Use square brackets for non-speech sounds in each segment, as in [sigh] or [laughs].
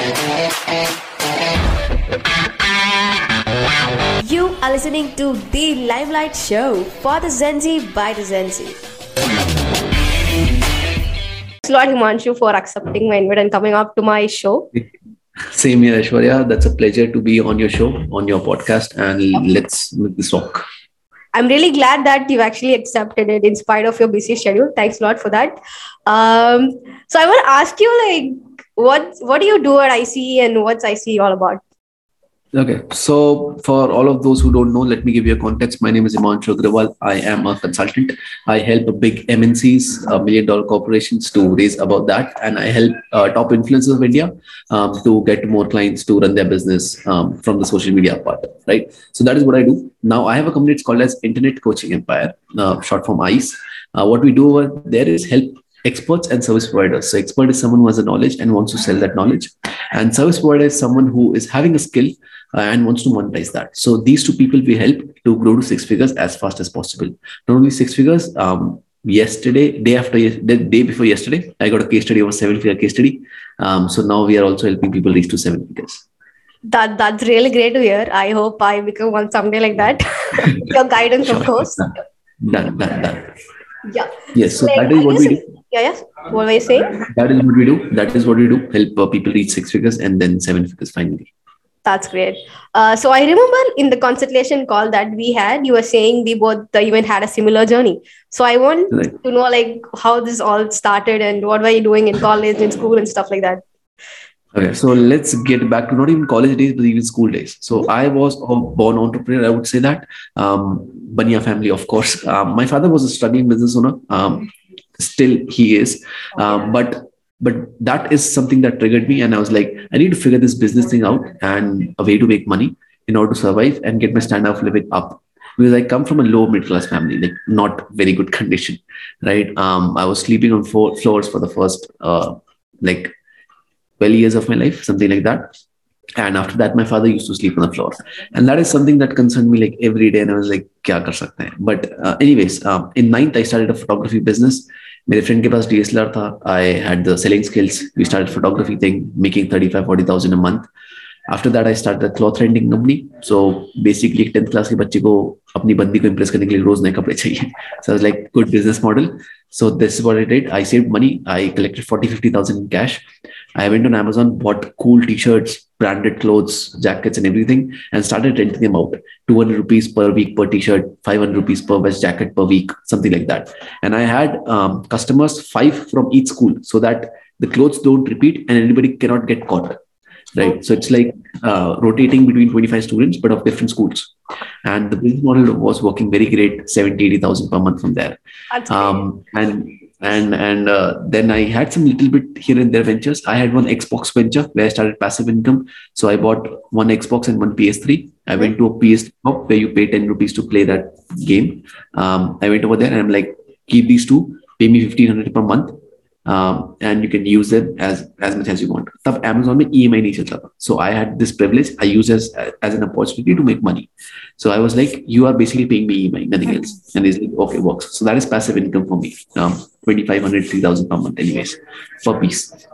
You are listening to the Limelight Show for the Gen Z by the Gen Z. Thanks a lot, Himanshu, for accepting my invite and coming up to my show. Same here, Aishwarya. That's a pleasure to be on your show, on your podcast, and let's make this rock. I'm really glad that you actually accepted it in spite of your busy schedule. Thanks a lot for that. Um, so I want to ask you, like, what what do you do at ICE and what's ICE all about? Okay, so for all of those who don't know, let me give you a context. My name is Himanshu Agrawal. I am a consultant. I help big MNCs, uh, million dollar corporations to raise about that. And I help uh, top influencers of India um, to get more clients to run their business um, from the social media part, right? So that is what I do. Now I have a company, it's called as Internet Coaching Empire, uh, short form ICE. Uh, what we do over there is help experts and service providers. So expert is someone who has a knowledge and wants to sell that knowledge. And service provider is someone who is having a skill uh, and wants to monetize that. So these two people we help to grow to six figures as fast as possible. Not only six figures. Um, yesterday, day after the day before yesterday, I got a case study of a seven figure case study. Um, so now we are also helping people reach to seven figures. That that's really great to hear. I hope I become one someday like that. [laughs] Your guidance, of course. Done, done, done. Yeah. Yes. So Like, that is what we do. Yeah, yes. What were you saying? That is what we do. That is what we do. Help uh, people reach six figures and then seven figures finally. That's great. Uh, so I remember in the consultation call that we had, you were saying we both uh, even had a similar journey. So I want Right. to know like how this all started and what were you doing in college, in school, and stuff like that. Okay, so let's get back to not even college days, but even school days. So I was a born entrepreneur. I would say that um, Bania family, of course. Um, my father was a struggling business owner. Um, still, he is. Um, but but that is something that triggered me, and I was like, I need to figure this business thing out and a way to make money in order to survive and get my standard of living up. Because I come from a low middle class family, like not very good condition, right? Um, I was sleeping on four floors for the first uh, like 12 years of my life, something like that. And after that, my father used to sleep on the floor. And that is something that concerned me like every day. And I was like, kya kar sakte hain? But uh, anyways, um, in ninth, I started a photography business. मेरे friend के पास DSLR था. I had the selling skills we start photography thing making thirty five forty thousand a month I started a cloth renting company. So basically, एक 10th class के बच्चे को अपनी बंदी को impress करने के लिए रोज नए कपड़े चाहिए. So I was like, good business model. So this is what I did. I saved money. I collected 40, 50,000 in cash. I went on Amazon, bought cool t-shirts, branded clothes, jackets, and everything, and started renting them out. 200 rupees per week per t-shirt, 500 rupees per vest jacket per week, something like that. And I had um, customers five from each school, so that the clothes don't repeat and anybody cannot get caught. Right. So it's like uh, rotating between 25 students, but of different schools. And the business model was working very great, 70, 80,000 per month from there um, and and and uh, then I had some little bit here and there ventures. I had one Xbox venture where I started passive income. So I bought one Xbox and one PS3. I went to a PS shop where you pay ten rupees to play that game. Um, I went over there and I'm like, keep these two, pay me fifteen hundred per month, um, and you can use them as as much as you want. तब Amazon में EMI नहीं चलता था. So I had this privilege. I used as as an opportunity to make money. So I was like, you are basically paying me EMI, nothing else. And he's like, okay, works. So that is passive income for me. Um, 2,500, 3,000 per month, anyways, per piece.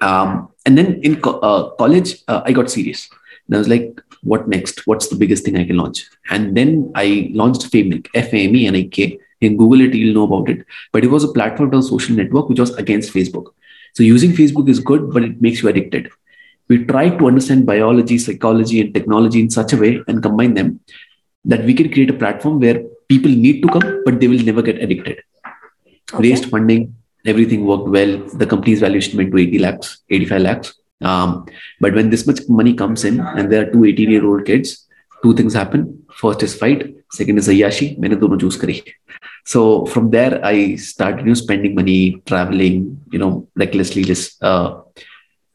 Um, and then in co- uh, college, uh, I got serious. And I was like, what next? What's the biggest thing I can launch? And then I launched FameNik, F A M E N I K. You can Google it, you'll know about it. But it was a platform, it was a social network, which was against Facebook. So using Facebook is good, but it makes you addicted. We tried to understand biology, psychology, and technology in such a way and combine them that we can create a platform where people need to come, but they will never get addicted. Okay. Raised funding, everything worked well. The company's valuation went to 80 lakhs, 85 lakhs. Um, but when this much money comes in and there are two 18 year old kids, two things happen. First is fight, second is Ayashi. मैंने दोनों choose करी. so from there, I started you know, spending money, traveling, you know, recklessly. Just uh,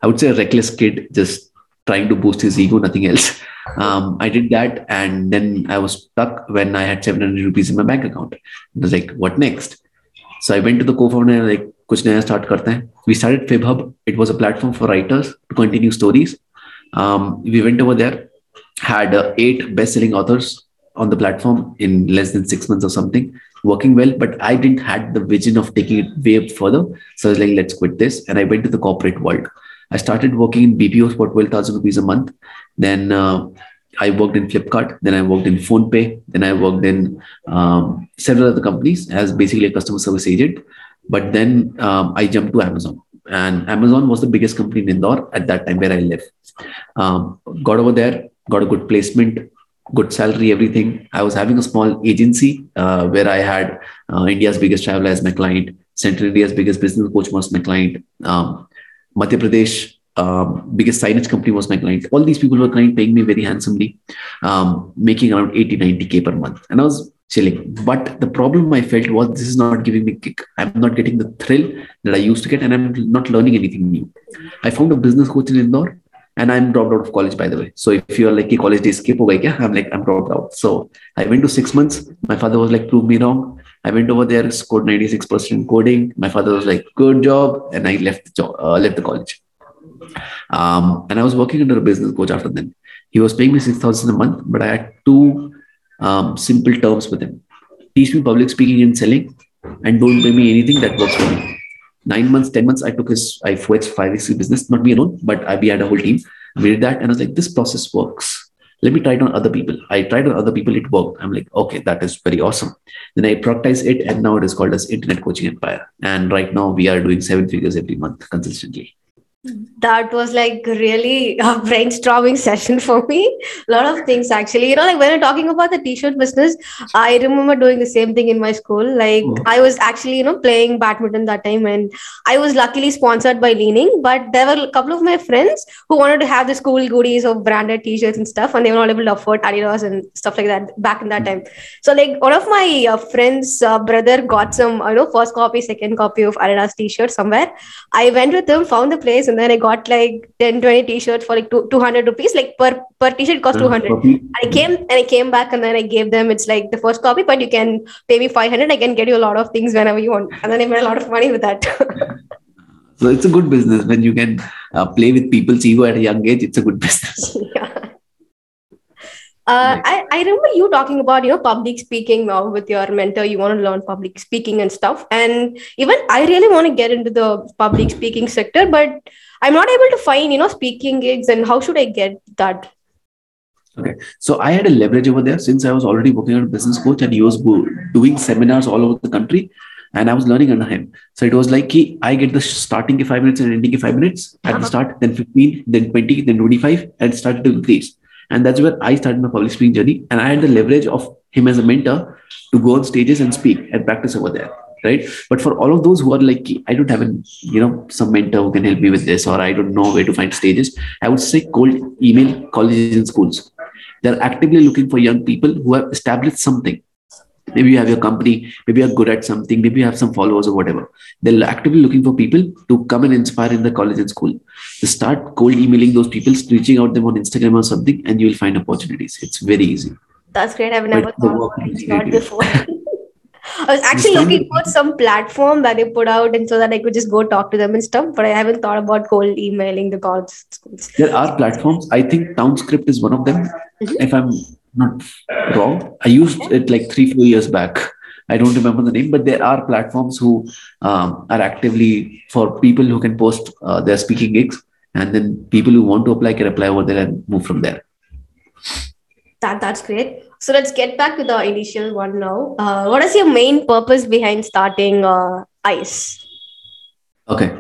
I would say a reckless kid, just trying to boost his ego, nothing else. [laughs] Um, I did that, and then I was stuck when I had 700 rupees in my bank account. I was like, "What next?" So I went to the co-founder and like, "Kuch naya start karte. We started FibHub. It was a platform for writers to continue stories. Um, we went over there, had uh, eight best-selling authors on the platform in less than six months or something working well. But I didn't had the vision of taking it way up further. So I was like, let's quit this. And I went to the corporate world. I started working in BPOs for 12,000 rupees a month. Then uh, I worked in Flipkart. Then I worked in PhonePe. Then I worked in um, several other companies as basically a customer service agent. But then um, I jumped to Amazon. And Amazon was the biggest company in Indore at that time where I live. Um, got over there, got a good placement, good salary, everything. I was having a small agency uh, where I had uh, India's biggest traveler as my client, Central India's biggest business coach was my client, um, Madhya Pradesh um, biggest signage company was my client. All these people were client paying me very handsomely, um, making around 80, 90K per month. And I was chilling. But the problem I felt was this is not giving me kick. I'm not getting the thrill that I used to get, and I'm not learning anything new. I found a business coach in Indore, and I'm dropped out of college, by the way. So if you're like, college day skip over here, [laughs] I'm like, I'm dropped out. So I went to six months. My father was like, prove me wrong. I went over there, scored 96% in coding. My father was like, good job. And I left the job, uh, left the college. Um, and I was working under a business coach after then. He was paying me 6000 a month, but I had two um, simple terms with him. Teach me public speaking and selling and don't pay me anything that works for me. Nine months, 10 months, I took his, I switched 5x business, not me alone, but I, we had a whole team. We did that and I was like, this process works. Let me try it on other people. I tried on other people, it worked. I'm like, okay, that is very awesome. Then I productized it and now it is called as Internet Coaching Empire. And right now we are doing seven figures every month consistently that was like really [laughs] a brainstorming session for me. A lot of things actually. You know like when you're talking about the t-shirt business i remember doing the same thing in my school. Like oh. i was actually you know playing badminton that time and i was luckily sponsored by Li-Ning but there were a couple of my friends who wanted to have the school goodies of branded t-shirts and stuff and they were not able to afford adidas and stuff like that back in that time. So like one of my uh, friends uh, brother got some you know first copy second copy of adidas t-shirt somewhere. I went with him found the place and then I got like 10, 20 t-shirts for like two, 200 rupees. Like per, per t-shirt cost 200. I came and I came back and then I gave them, it's like the first copy, but you can pay me 500. I can get you a lot of things whenever you want. And then I made a lot of money with that. [laughs] so it's a good business when you can uh, play with people's ego at a young age. It's a good business. [laughs] yeah. Uh, I, I remember you talking about you know public speaking now with your mentor you want to learn public speaking and stuff and even i really want to get into the public speaking sector but i'm not able to find you know speaking gigs and how should i get that okay so i had a leverage over there since i was already working as a business coach and he was doing seminars all over the country and I was learning under him. So it was like he, I get the starting five minutes and ending five minutes at uh-huh. the start, then 15, then 20, then 25, and started to increase. And that's where I started my public speaking journey. And I had the leverage of him as a mentor to go on stages and speak and practice over there. Right. But for all of those who are like, I don't have an, you know, some mentor who can help me with this, or I don't know where to find stages, I would say cold email colleges and schools. They're actively looking for young people who have established something maybe you have your company maybe you're good at something maybe you have some followers or whatever they're actively looking for people to come and inspire in the college and school to start cold emailing those people reaching out them on instagram or something and you will find opportunities it's very easy that's great i've never but thought about it before [laughs] I was actually looking for some platform that they put out and so that I could just go talk to them and stuff, but I haven't thought about cold emailing the college schools. There are platforms. I think Townscript is one of them. Mm-hmm. If I'm not wrong. I used it like three, four years back. I don't remember the name, but there are platforms who um, are actively for people who can post uh, their speaking gigs, and then people who want to apply can apply over there and move from there. That that's great. So let's get back to the initial one now. Uh, what is your main purpose behind starting uh, ICE? Okay,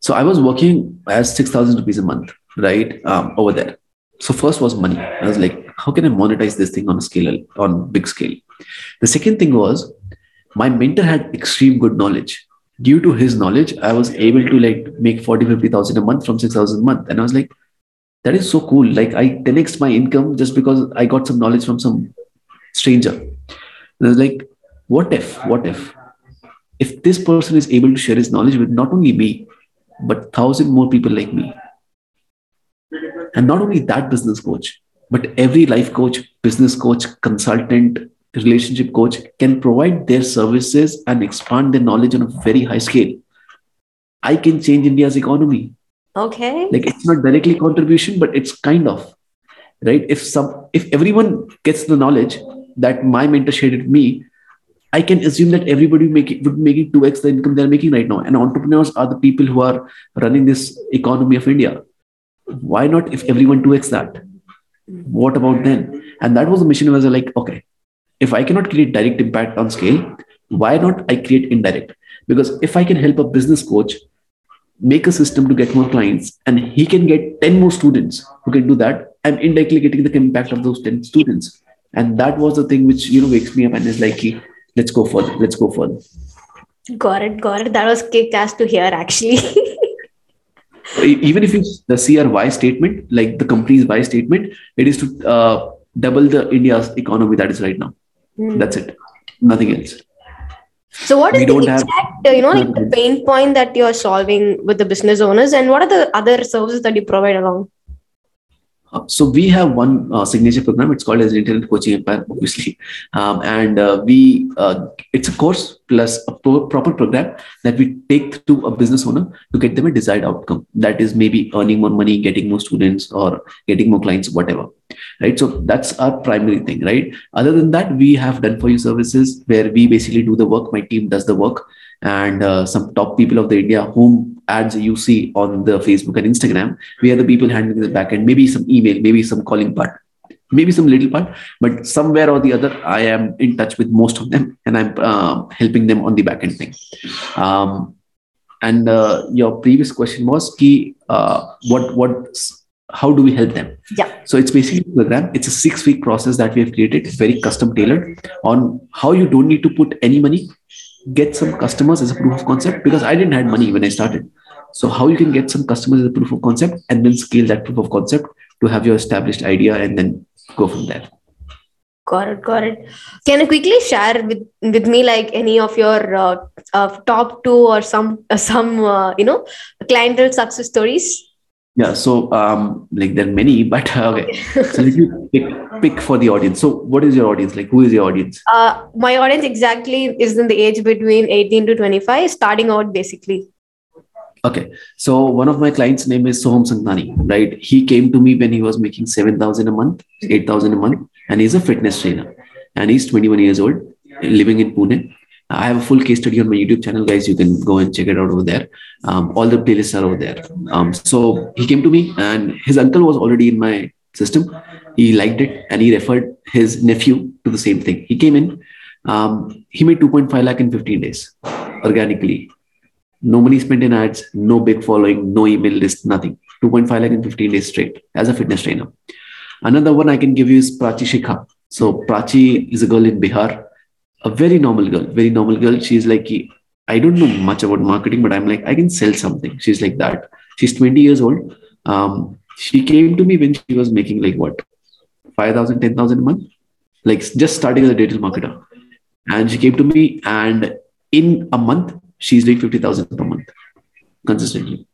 so I was working as six thousand rupees a month, right, um, over there. So first was money. I was like, how can I monetize this thing on a scale, on big scale? The second thing was my mentor had extreme good knowledge. Due to his knowledge, I was able to like make 40, 50,000 a month from 6,000 a month. And I was like, that is so cool. Like I 10x my income just because I got some knowledge from some stranger. And I was like, what if, what if, if this person is able to share his knowledge with not only me, but thousand more people like me. And not only that business coach, but every life coach, business coach, consultant, relationship coach can provide their services and expand their knowledge on a very high scale. I can change India's economy. Okay. Like it's not directly contribution, but it's kind of right. If some if everyone gets the knowledge that my mentor shared with me, I can assume that everybody make it, would be making 2x the income they're making right now. And entrepreneurs are the people who are running this economy of India. Why not if everyone 2x that? What about then? And that was the mission was like, okay, if I cannot create direct impact on scale, why not I create indirect? Because if I can help a business coach make a system to get more clients and he can get 10 more students who can do that, I'm indirectly getting the impact of those 10 students. And that was the thing which, you know, wakes me up and is like, let's go further let's go further got it got it that was kick ass to hear actually [laughs] even if you see our why statement like the company's why statement it is to uh, double the india's economy that is right now. Mm. that's it. Nothing else. So what is we the exact have, you know like the pain point that you're solving with the business owners and what are the other services that you provide along so we have one uh, signature program. It's called as Internet Coaching Empire, obviously, um, and uh, we uh, it's a course plus a pro- proper program that we take to a business owner to get them a desired outcome. That is maybe earning more money, getting more students, or getting more clients, whatever. Right. So that's our primary thing. Right. Other than that, we have done for you services where we basically do the work. My team does the work, and uh, some top people of the India whom ads you see on the Facebook and Instagram, we are the people handling the backend, maybe some email, maybe some calling part, maybe some little part, but somewhere or the other, I am in touch with most of them and I'm uh, helping them on the backend thing. Um, and uh, your previous question was key, uh, what, what, how do we help them? Yeah. So it's basically a program. It's a six week process that we have created, very custom tailored on how you don't need to put any money get some customers as a proof of concept because I didn't have money when I started. So how you can get some customers as a proof of concept and then scale that proof of concept to have your established idea and then go from there. Got it, got it. Can you quickly share with, with me like any of your uh, uh, top two or some uh, some uh, you know clientele success stories? Yeah, so um, like there are many, [laughs] but uh, okay. so let me pick, pick for the audience. So, what is your audience? Like, who is your audience? Uh, my audience exactly is in the age between 18 to 25, starting out basically. Okay, so one of my clients' name is Soham Sangani, right? He came to me when he was making 7,000 a month, 8,000 a month, and he's a fitness trainer. And he's 21 years old, living in Pune. I have a full case study on my YouTube channel, guys. You can go and check it out over there. Um, all the playlists are over there. Um, so he came to me, and his uncle was already in my system. He liked it, and he referred his nephew to the same thing. He came in. Um, he made 2.5 lakh in 15 days organically. No money spent in ads, no big following, no email list, nothing. 2.5 lakh in 15 days straight as a fitness trainer. Another one I can give you is Prachi Shikha. So Prachi is a girl in Bihar a very normal girl, very normal girl. She's like, I don't know much about marketing, but I'm like, I can sell something. She's like that. She's 20 years old. Um, she came to me when she was making like what, 5,000, 10,000 a month, like just starting as a digital marketer. And she came to me, and in a month, she's doing 50,000 per month consistently.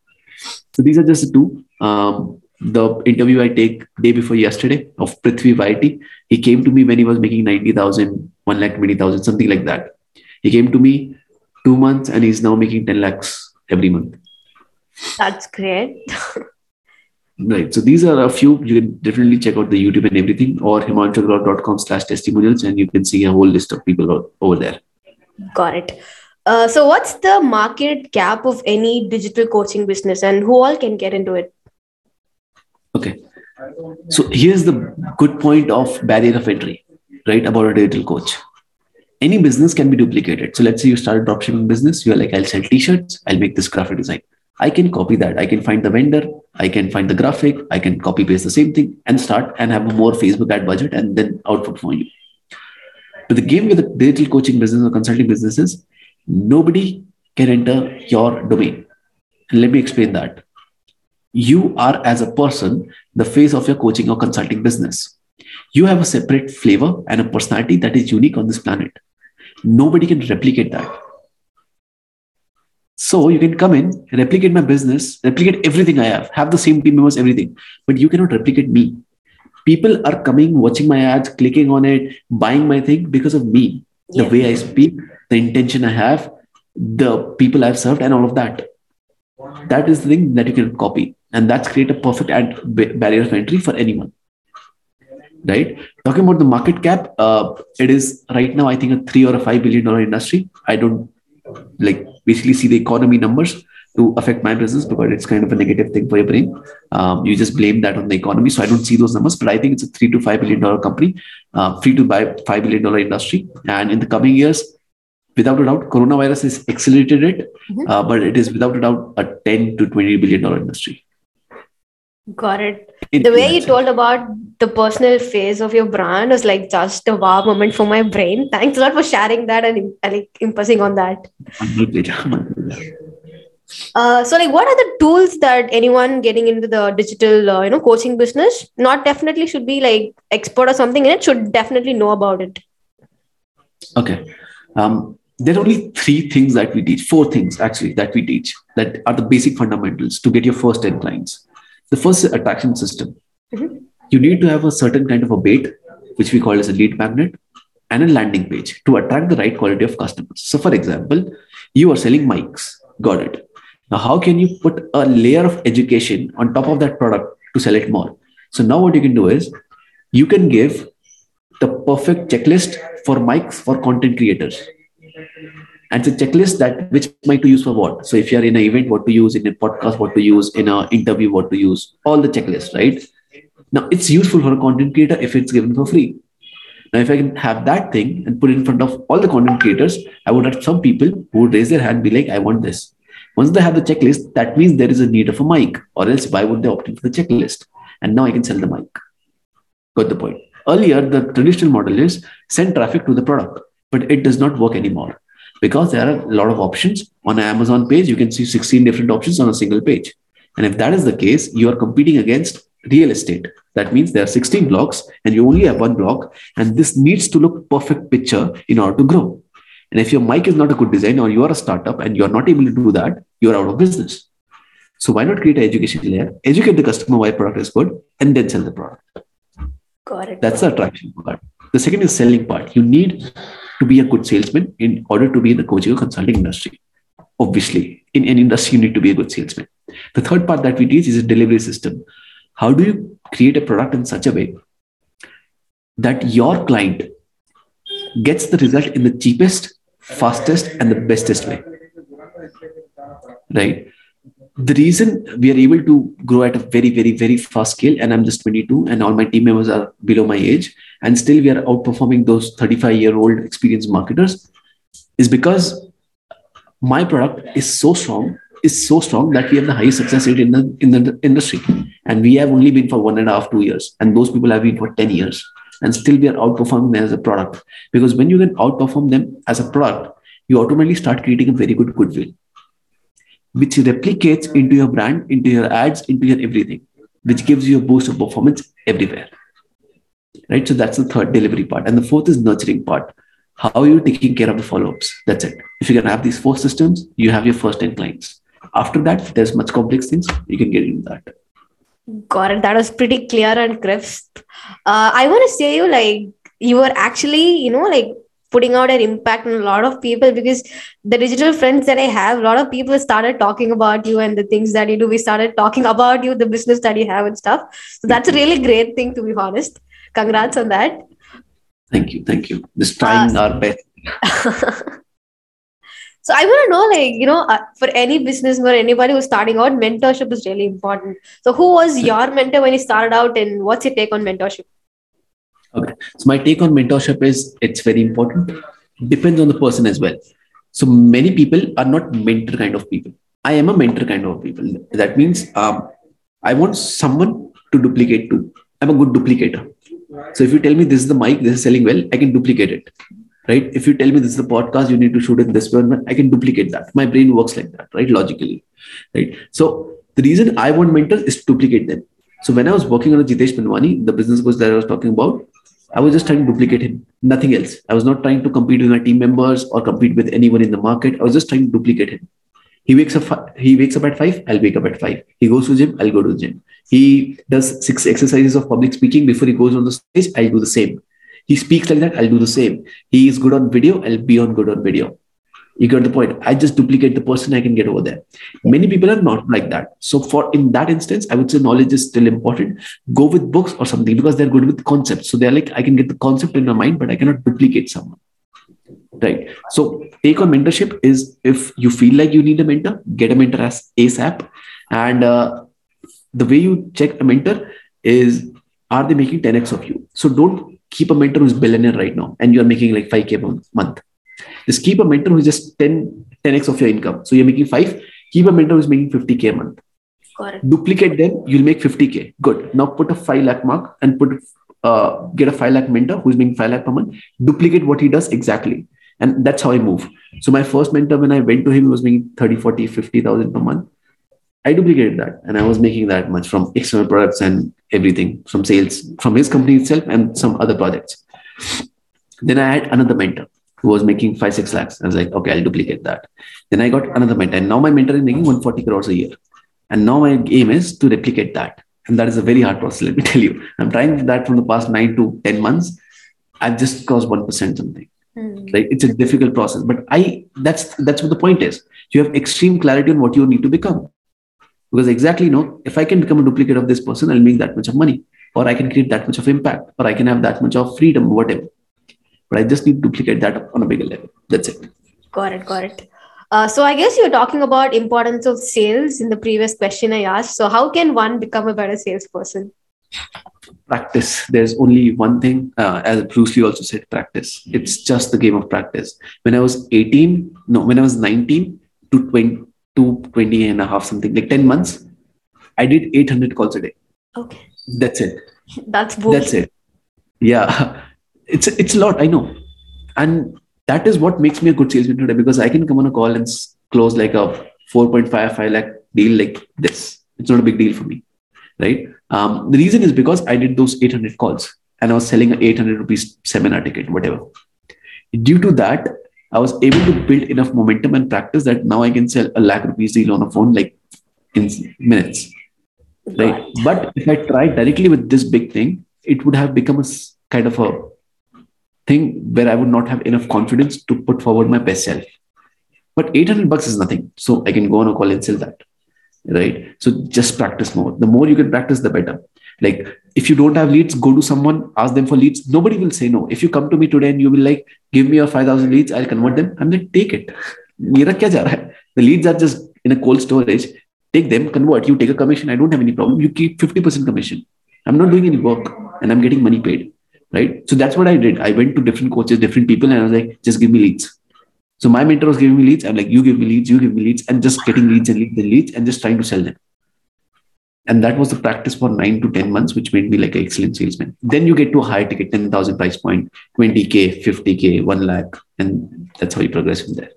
So these are just the two. Um, the interview I take day before yesterday of Prithvi Vaiti, he came to me when he was making 90,000 1 lakh 20,000, something like that. He came to me two months and he's now making 10 lakhs every month. That's great. right. So these are a few. You can definitely check out the YouTube and everything or himanshuagrawal.com slash testimonials and you can see a whole list of people over there. Got it. Uh, so what's the market cap of any digital coaching business and who all can get into it? Okay. So here's the good point of barrier of entry right about a digital coach. Any business can be duplicated. So let's say you start a dropshipping business you're like i'll sell t-shirts i'll make this graphic design. I can copy that. I can find the vendor i can find the graphic i can copy paste the same thing and start and have a more facebook ad budget and then output for you. But the game with the digital coaching business or consulting businesses nobody can enter your domain. And let me explain that you are as a person the face of your coaching or consulting business you have a separate flavor and a personality that is unique on this planet. Nobody can replicate that. So you can come in, replicate my business, replicate everything I have, have the same team members, everything, but you cannot replicate me. People are coming, watching my ads, clicking on it, buying my thing because of me. Yeah. The way I speak, the intention I have, the people I've served, and all of that. That is the thing that you can copy. And that's create a perfect ad- barrier of entry for anyone. right? Talking about the market cap, uh, it is right now, I think, a three or a five billion dollar industry. I don't like basically see the economy numbers to affect my business because it's kind of a negative thing for your brain. Um, you just blame that on the economy. So I don't see those numbers, but I think it's a three to five billion dollar company, uh, three to buy five billion dollar industry. And in the coming years, without a doubt, coronavirus has accelerated it, mm-hmm. uh, but it is without a doubt a 10 to 20 billion dollar industry. Got it. the way you told about the personal phase of your brand was like just a wow moment for my brain. Thanks a lot for sharing that and like impressing on that. Uh, so like what are the tools that anyone getting into the digital uh, you know coaching business not definitely should be like expert or something in it should definitely know about it okay um, there are only three things that we teach four things actually that we teach that are the basic fundamentals to get your first 10 clients the first is attraction system mm-hmm. you need to have a certain kind of a bait which we call as a lead magnet and a landing page to attract the right quality of customers so for example you are selling mics got it now, how can you put a layer of education on top of that product to sell it more? So now what you can do is you can give the perfect checklist for mics for content creators. And it's a checklist that which mic to use for what. So if you're in an event, what to use in a podcast, what to use in an interview, what to use, all the checklist, right? Now it's useful for a content creator if it's given for free. Now, if I can have that thing and put it in front of all the content creators, I would have some people who would raise their hand, be like, I want this. Once they have the checklist, that means there is a need of a mic, or else why would they opt in for the checklist? And now I can sell the mic. Got the point. Earlier, the traditional model is send traffic to the product, but it does not work anymore because there are a lot of options on an Amazon page. You can see 16 different options on a single page. And if that is the case, you are competing against real estate. That means there are 16 blocks and you only have one block. And this needs to look perfect picture in order to grow. And if your mic is not a good design or you are a startup and you're not able to do that, you're out of business. So why not create an education layer, educate the customer why product is good, and then sell the product. Got it. That's the attraction part. The second is selling part. You need to be a good salesman in order to be in the coaching or consulting industry. Obviously, in any industry, you need to be a good salesman. The third part that we teach is a delivery system. How do you create a product in such a way that your client gets the result in the cheapest fastest and the bestest way right the reason we are able to grow at a very very very fast scale and i'm just 22 and all my team members are below my age and still we are outperforming those 35 year old experienced marketers is because my product is so strong is so strong that we have the highest success rate in the in the industry and we have only been for one and a half two years and those people have been for 10 years and still we are outperforming them as a product. Because when you can outperform them as a product, you automatically start creating a very good goodwill, which replicates into your brand, into your ads, into your everything, which gives you a boost of performance everywhere. Right. So that's the third delivery part. And the fourth is nurturing part. How are you taking care of the follow-ups? That's it. If you can have these four systems, you have your first 10 clients. After that, there's much complex things. You can get into that. Got it. That was pretty clear and crisp. Uh, I want to say you like you were actually, you know, like putting out an impact on a lot of people because the digital friends that I have, a lot of people started talking about you and the things that you do. We started talking about you, the business that you have and stuff. So that's a really great thing, to be honest. Congrats on that. Thank you. Thank you. Just trying uh, our best. [laughs] So I want to know, like, you know, uh, for any business or anybody who's starting out, mentorship is really important. So who was your mentor when you started out and what's your take on mentorship? Okay. So my take on mentorship is it's very important. Depends on the person as well. So many people are not mentor kind of people. I am a mentor kind of people. That means um, I want someone to duplicate too. I'm a good duplicator. So if you tell me this is the mic, this is selling well, I can duplicate it right? If you tell me this is the podcast you need to shoot it this way i can duplicate that. My brain works like that right? Logically right? So the reason i want mentors is to duplicate them. So when i was working on a jitesh Manwani, the business coach that i was talking about i was just trying to duplicate him nothing else. I was not trying to compete with my team members or compete with anyone in the market. I was just trying to duplicate him he wakes up he wakes up at 5 i'll wake up at 5 he goes to gym i'll go to gym he does six exercises of public speaking before he goes on the stage i'll do the same he speaks like that i'll do the same he is good on video i'll be on good on video You get the point. I just duplicate the person I can get over there. Many people are not like that. So for in that instance, I would say knowledge is still important. Go with books or something because they're good with concepts. So they're like, I can get the concept in my mind, but I cannot duplicate someone. Right. So take on mentorship is if you feel like you need a mentor, get a mentor as ASAP. And uh, the way you check a mentor is are they making 10x of you? So don't keep a mentor who's billionaire right now and you're making like 5k a month. Just keep a mentor who's just 10 10x of your income. So you're making 5 keep a mentor who's making 50k a month. Duplicate them you'll make 50k good. Now put a 5 lakh mark and put uh, get a 5 lakh mentor who's making 5 lakh per month. Duplicate what he does exactly and that's how i move so my first mentor when i went to him he was making 30 40 50000 per month I duplicated that and I was making that much from external products and everything from sales from his company itself and some other projects. Then I had another mentor who was making five, six lakhs. I was like, okay, I'll duplicate that. Then I got another mentor. And now my mentor is making 140 crores a year. And now my aim is to replicate that. And that is a very hard process, let me tell you. I'm trying that from the past nine to 10 months. I've just crossed 1% something. Mm. Right? It's a difficult process. But I that's that's what the point is. You have extreme clarity on what you need to become because exactly you know if i can become a duplicate of this person i'll make that much of money or i can create that much of impact or i can have that much of freedom whatever but i just need to duplicate that on a bigger level that's it got it got it uh, so i guess you're talking about importance of sales in the previous question i asked so how can one become a better salesperson practice. There's only one thing uh, as bruce lee also said practice. It's just the game of practice. When i was 18 no when i was 19 to 20 to 20 and a half something like 10 months i did 800 calls a day. Okay. That's it. [laughs] That's that's it. Yeah. [laughs] It's it's a lot i know. And that is what makes me a good salesman today because i can come on a call and close like a 4.5 5 lakh deal like this. It's not a big deal for me right um, the reason is because i did those 800 calls and i was selling an 800 rupees seminar ticket whatever due to that I was able to build enough momentum and practice that now I can sell a lakh rupees deal on a phone like in minutes. Right. right. But if I tried directly with this big thing, it would have become a kind of a thing where I would not have enough confidence to put forward my best self. But 800 bucks is nothing. So I can go on a call and sell that. Right. So just practice more. The more you can practice, the better. Like if you don't have leads, go to someone, ask them for leads. Nobody will say no. If you come to me today and you will like, give me your 5,000 leads, I'll convert them. I'm like, take it. The leads are just in a cold storage. Take them, convert. You take a commission. I don't have any problem. You keep 50% commission. I'm not doing any work and I'm getting money paid. Right. So that's what I did. I went to different coaches, different people, and I was like, just give me leads. So my mentor was giving me leads. I'm like, you give me leads, you give me leads, and just getting leads and leads and leads and just trying to sell them. And that was the practice for nine to 10 months which made me like an excellent salesman. Then you get to a higher ticket 10000 price point 20k 50k 1 lakh and that's how you progress from there.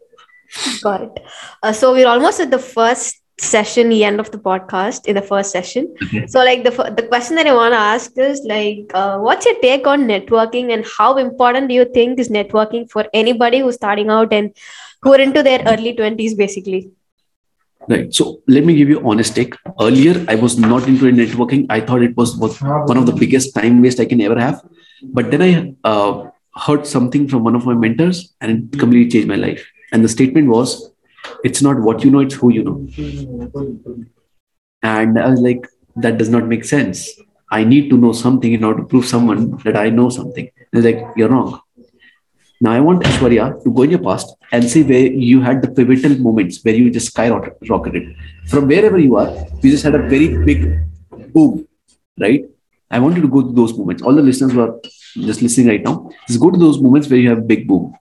Got it. Uh, so we're almost at the first session the end of the podcast in the first session okay. so like the the question that i want to ask is like uh, what's your take on networking and how important do you think is networking for anybody who's starting out and who are into their early 20s basically Right. So let me give you honest take. Earlier, I was not into networking. I thought it was one of the biggest time waste I can ever have. But then I uh, heard something from one of my mentors, and it completely changed my life. And the statement was, "It's not what you know; it's who you know." And I was like, "That does not make sense. I need to know something in order to prove someone that I know something." And like, "You're wrong. Now I want Aishwarya to go in your past and see where you had the pivotal moments where you just skyrocketed. From wherever you are, you just had a very big boom, right? I want you to go to those moments. All the listeners who are just listening right now, just go to those moments where you have big boom.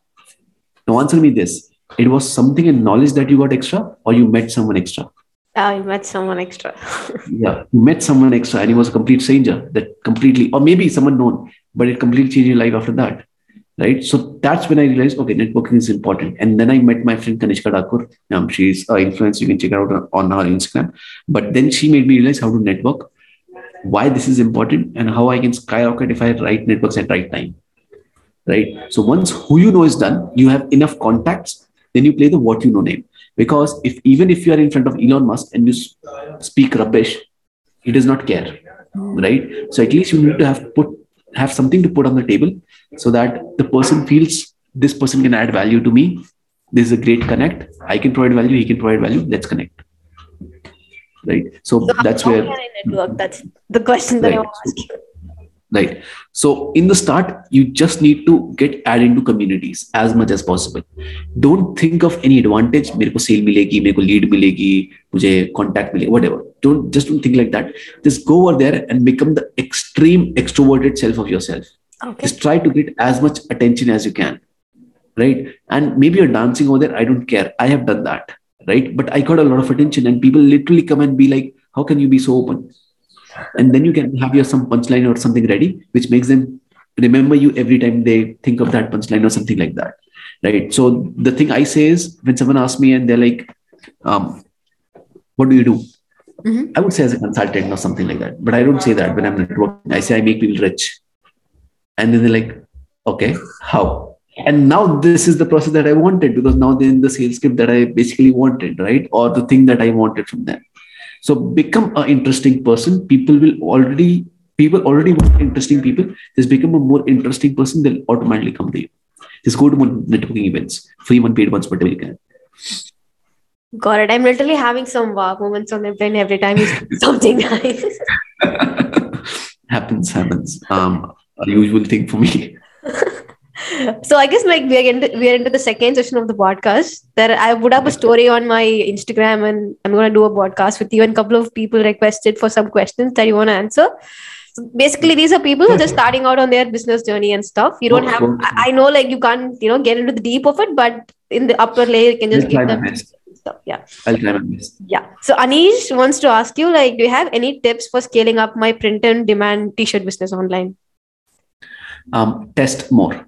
Now answer me this. It was something in knowledge that you got extra or you met someone extra? I met someone extra. [laughs] yeah, you met someone extra and he was a complete stranger that completely, or maybe someone known, but it completely changed your life after that right? So that's when I realized, okay, networking is important. And then I met my friend Kanishka Dakur. Um, she's an influencer. You can check her out on her Instagram. But then she made me realize how to network, why this is important, and how I can skyrocket if I write networks at right time, right? So once who you know is done, you have enough contacts. Then you play the what you know name. Because if even if you are in front of Elon Musk and you speak rubbish, he does not care, right? So at least you need to have put have something to put on the table so that the person feels this person can add value to me this is a great connect i can provide value he can provide value let's connect right so, So that's where I network? That's the question that I Right. want to ask you right so in the start you just need to get add into communities as much as possible don't think of any advantage मेरे को sale मिलेगी मेरे को lead मिलेगी मुझे contact मिलेगी whatever don't just don't think like that just go over there and become the extreme extroverted self of yourself Okay. just try to get as much attention as you can right and maybe you're dancing over there i don't care i have done that right but i got a lot of attention and people literally come and be like how can you be so open And then you can have your some punchline or something ready which makes them remember you every time they think of that punchline or something like that right? So the thing i say is when someone asks me and they're like um, what do you do? Mhm. i would say as a consultant or something like that but i don't say that when i'm networking i say i make people rich. And then they're like okay how? And now this is the process that i wanted because now they're in the sales script that i basically wanted right? Or the thing that i wanted from them so become an interesting person. People will already people already want interesting people. Just become a more interesting person they'll automatically come to you. Just go to more networking events. Free one paid ones whatever you can. Got it. I'm literally having some wow moments on the brain every time you say [laughs] something nice. [laughs] happens happens. Um a usual thing for me [laughs] so I guess like we're into we're into the second session of the podcast. That I would have a story on my Instagram and I'm gonna do a podcast with you and a couple of people requested for some questions that you want to answer. So basically these are people who are just starting out on their business journey and stuff. You don't have. I know like you can't, you know, get into the deep of it, but in the upper layer you can just give them stuff. Yeah. i'll try my best Yeah. So Anish wants to ask you, like, do you have any tips for scaling up my print on demand t-shirt business online? um, test more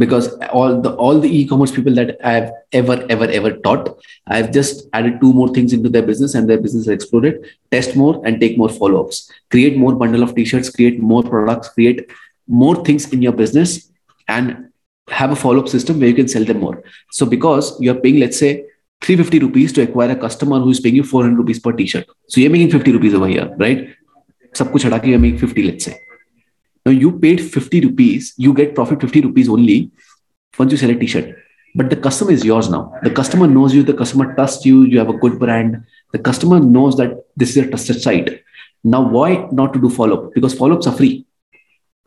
because all the all the e-commerce people that I've ever ever ever taught, I've just added two more things into their business and their business has exploded. Test more and take more follow-ups. Create more bundle of t-shirts. Create more products. Create more things in your business and have a follow-up system where you can sell them more. So because you're paying, let's say. 350 rupees to acquire a customer who's paying you 400 rupees per t-shirt. So you're making 50 rupees over here, right? सब कुछ हटा के you're making 50, let's say. Now you paid 50 rupees, you get profit 50 rupees only once you sell a t-shirt. But the customer is yours now. The customer knows you, the customer trusts you, you have a good brand. The customer knows that this is a trusted site. Now, why not to do follow-up? Because follow-ups are free.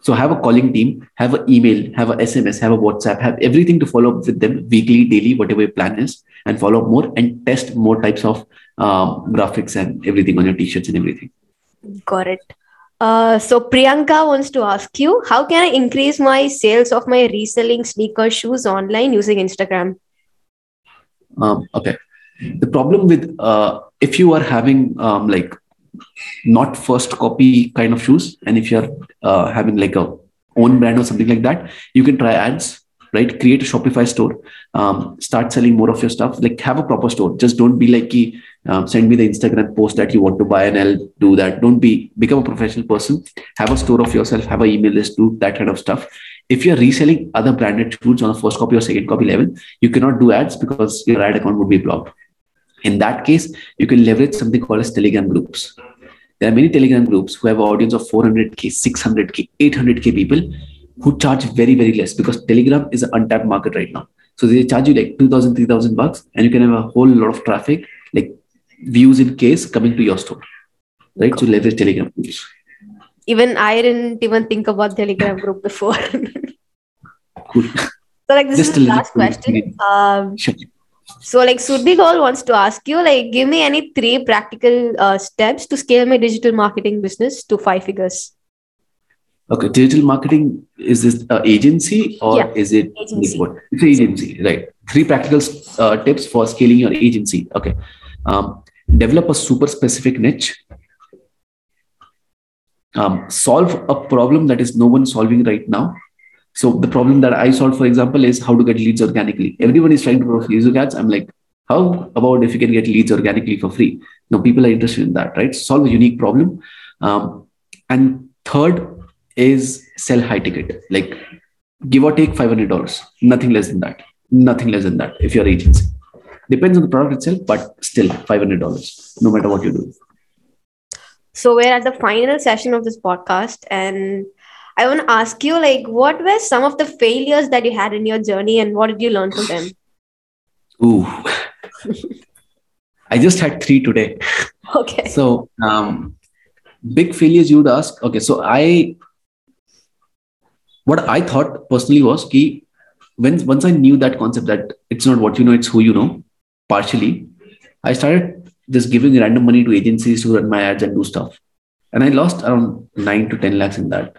So have a calling team, have an email, have a SMS, have a WhatsApp, have everything to follow up with them weekly, daily, whatever your plan is, and follow up more and test more types of um, graphics and everything on your t-shirts and everything. Got it. Uh, so Priyanka wants to ask you, how can I increase my sales of my reselling sneaker shoes online using Instagram? Um, okay. The problem with uh, if you are having um, like not first copy kind of shoes, and if you're uh, having like a own brand or something like that, you can try ads. Right, create a Shopify store. Um, start selling more of your stuff. Like have a proper store. Just don't be like, "Ki, um, send me the Instagram post that you want to buy, and I'll do that. Don't be become a professional person. Have a store of yourself. Have an email list. Do that kind of stuff. If you're reselling other branded shoes on a first copy or second copy level, you cannot do ads because your ad account would be blocked. In that case, you can leverage something called as Telegram groups. There are many Telegram groups who have an audience of 400k, 600k, 800k people who charge very, very less because Telegram is an untapped market right now. So they charge you like 2000, 3000 bucks and you can have a whole lot of traffic, like views in case coming to your store. Right? So leverage Telegram groups. Even I didn't even think about Telegram group before. Cool. So like this Just is the last question. Um, Sure. so like Surdi Gaul wants to ask you, like, give me any three practical uh, steps to scale my digital marketing business to five figures. Okay, digital marketing is this uh, agency or Yeah, is it agency. It's an agency, right? Three practical uh, tips for scaling your agency. Okay, um, develop a super specific niche. Um, solve a problem that is no one solving right now. So the problem that I solved, for example, is how to get leads organically. Everyone is trying to grow Facebook ads. I'm like, how about if you can get leads organically for free? No, people are interested in that, right? Solve a unique problem. Um, and third is sell high ticket, like give or take $500, nothing less than that. Nothing less than that if you're agency. Depends on the product itself, but still $500, no matter what you do. So we're at the final session of this podcast, and I want to ask you, like, what were some of the failures that you had in your journey, and what did you learn from them? Ooh. [laughs] I just had three today. [laughs] Okay. So, um, big failures you would ask. Okay, so I, what I thought personally was key when once I knew that concept that it's not what you know, it's who you know partially, I started just giving random money to agencies to run my ads and do stuff. And I lost around nine to 10 lakhs in that.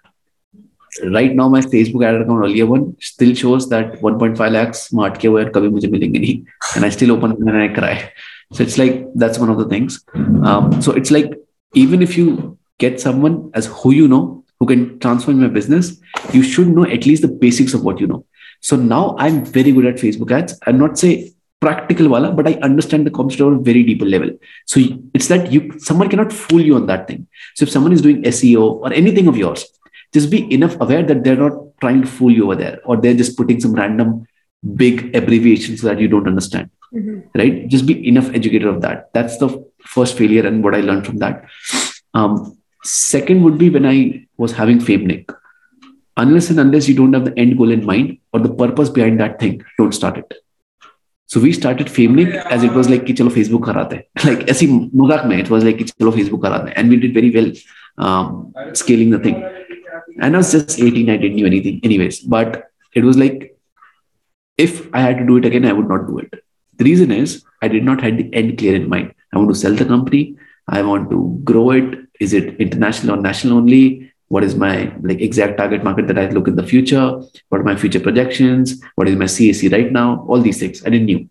Right now, my Facebook ad account earlier one still shows that 1.5 lakhs smart where kabhi. And I still open it and I cry. So it's like, that's one of the things. Um, so it's like, even if you get someone as who you know, who can transform your business, you should know at least the basics of what you know. So now I'm very good at Facebook ads. I'm not say practical wala, but I understand the concept on a very deeper level. So it's that you someone cannot fool you on that thing. So if someone is doing SEO or anything of yours, just be enough aware that they're not trying to fool you over there, or they're just putting some random big abbreviations that you don't understand mm-hmm. right just be enough educated of that that's the first failure and what i learned from that um, second would be when i was having Famenik. unless and unless you don't have the end goal in mind or the purpose behind that thing don't start it so we started Famenik as it was like ki chalo facebook karate like ऐसी मजाक में it was like ki chalo facebook karate and we did very well um, scaling the thing and I was just 18 I didn't know anything anyways but it was like if I had to do it again, I would not do it. The reason is I did not have the end clear in mind. I want to sell the company. I want to grow it. Is it international or national only? What is my like exact target market that I look in the future? What are my future projections? What is my CAC right now? All these things I didn't knew,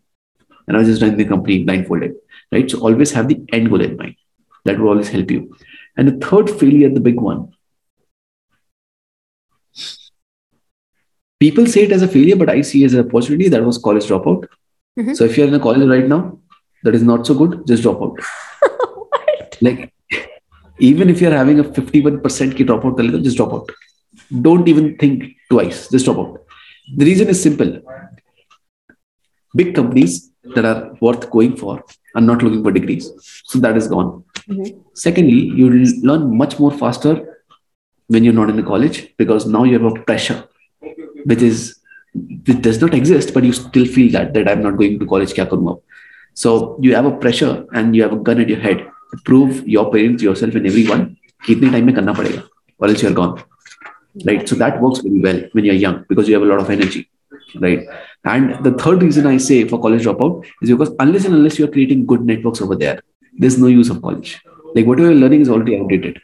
and I was just running the company blindfolded. Right. So always have the end goal in mind. That will always help you. And the third failure, the big one, people say it as a failure, but I see as an opportunity. That was college dropout. Mm-hmm. So if you're in a college right now, that is not so good, just drop out. [laughs] like even if you're having a 51% key dropout, just drop out. Don't even think twice, just drop out. The reason is simple. Big companies that are worth going for are not looking for degrees. So that is gone. Mm-hmm. Secondly, you learn much more faster when you're not in the college because now you have a pressure which is which does not exist, but you still feel that that I'm not going to college. Kya karunga? So you have a pressure and you have a gun at your head prove your parents, yourself, and everyone कितने time में करना पड़ेगा, or else you're gone. Right. So that works very well when you're young because you have a lot of energy. Right. And the third reason I say for college dropout is because unless and unless you're creating good networks over there, there's no use of college. Like whatever you're learning is already outdated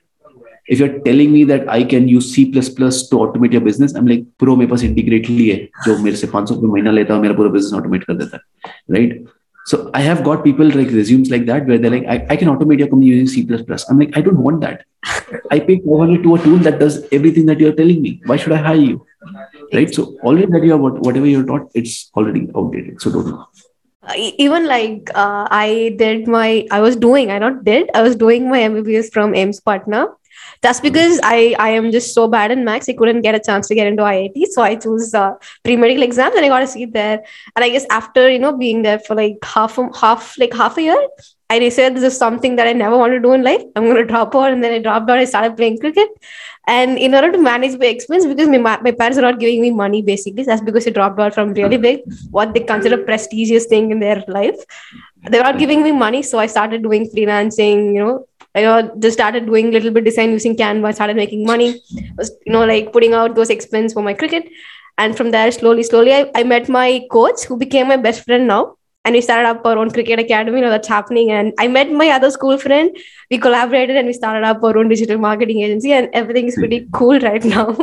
if you're telling me that I can use C++ to automate your business, I'm like, pro मेरे पास इंटीग्रेटली है जो मेरे से 500 रुपए महीना लेता है मेरा पूरा business automate कर देता है, right? So I have got people like resumes like that where they're like, I, I can automate your company using C++. I'm like, I don't want that. I pay 400 to a tool that does everything that you're telling me. Why should I hire you? Right. So already that you are whatever you're taught, it's already outdated. So don't know. Even like uh, I did my, I was doing, I not did, I was doing my MBBS from AIIMS Patna that's because I, I am just so bad in maths. I couldn't get a chance to get into IIT. So I chose uh, pre-medical exams and I got a seat there. And I guess after, you know, being there for like half, a, half, like half a year, I decided this is something that I never want to do in life. I'm going [laughs] to drop out. And then I dropped out. I started playing cricket. And in order to manage my expense, because my, my parents are not giving me money, basically, that's because I dropped out from really big, what they consider prestigious thing in their life. They're not giving me money. So I started doing freelancing, you know, I know just started doing little bit design using Canva, started making money, was you know like putting out those expenses for my cricket. And from there, slowly, slowly, I, I met my coach who became my best friend now. And we started up our own cricket academy. You know, that's happening. And I met my other school friend. We collaborated and we started up our own digital marketing agency. And everything is pretty cool right now.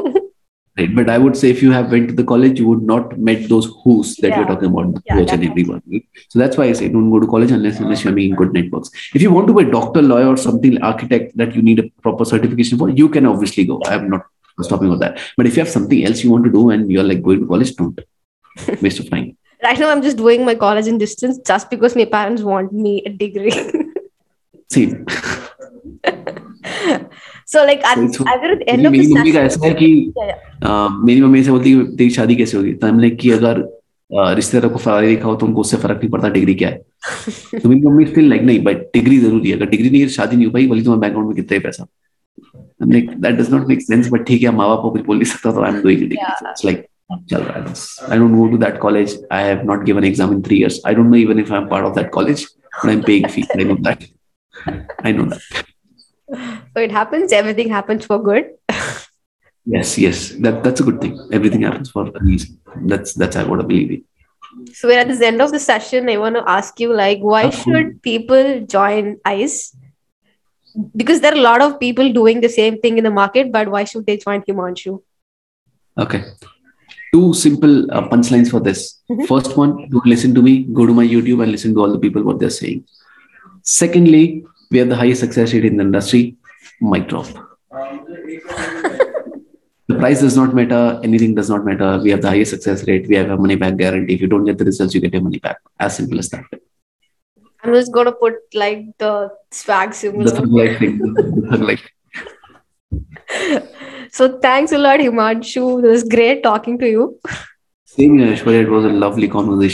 right but i would say if you have went to the college you would not met those who's that yeah. you're talking about yeah, coach and everyone right? so that's why i say don't go to college unless unless you're making good networks if you want to be a doctor lawyer or something architect that you need a proper certification for you can obviously go i'm not stopping with that but if you have something else you want to do and you're like going to college don't [laughs] waste of time right now i'm just doing my college in distance just because my parents want me a degree same so like at, so, at the end of the mummy का ऐसा है कि मेरी mummy से बोलती है तेरी शादी कैसे होगी तो हम लाइक कि अगर रिश्तेदारों को फरारी देखा हो तो उनको उससे फ़र्क नहीं पड़ता डिग्री क्या है तो मेरी मम्मी स्टिल लाइक नहीं बट डिग्री ज़रूरी है अगर डिग्री नहीं है शादी नहीं हो पाई बोली तुम्हारे बैंक अकाउंट में कितना पैसा I'm like that does not make sense but ठीक है माँ बाप को कुछ बोल नहीं सकता तो I'm doing it it's like I, don't, I go to that college. I have not given exam in three years. I don't know even if I'm part of that college, but I'm paying fee. I know that. I know that. So it happens. Everything happens for good. yes, yes. That that's a good thing. Everything happens for a reason. That's that's I want to believe it. So we're at the end of the session. I want to ask you, like, why should people join ICE? Because there are a lot of people doing the same thing in the market, but why should they join Himanshu? Okay. Two simple uh, punchlines for this. Mhm. First one, don't listen to me. Go to my YouTube and listen to all the people what they're saying. Secondly, we have the highest success rate in the industry. Mic drop. the price does not matter. Anything does not matter. We have the highest success rate. We have a money back guarantee. If you don't get the results, you get your money back. As simple as that. I'm just gonna put like the swag symbol. The thug life thing. The thug life. [laughs] So thanks a lot, Himanshu. It was great talking to you. Same, Aishwarya. It was a lovely conversation.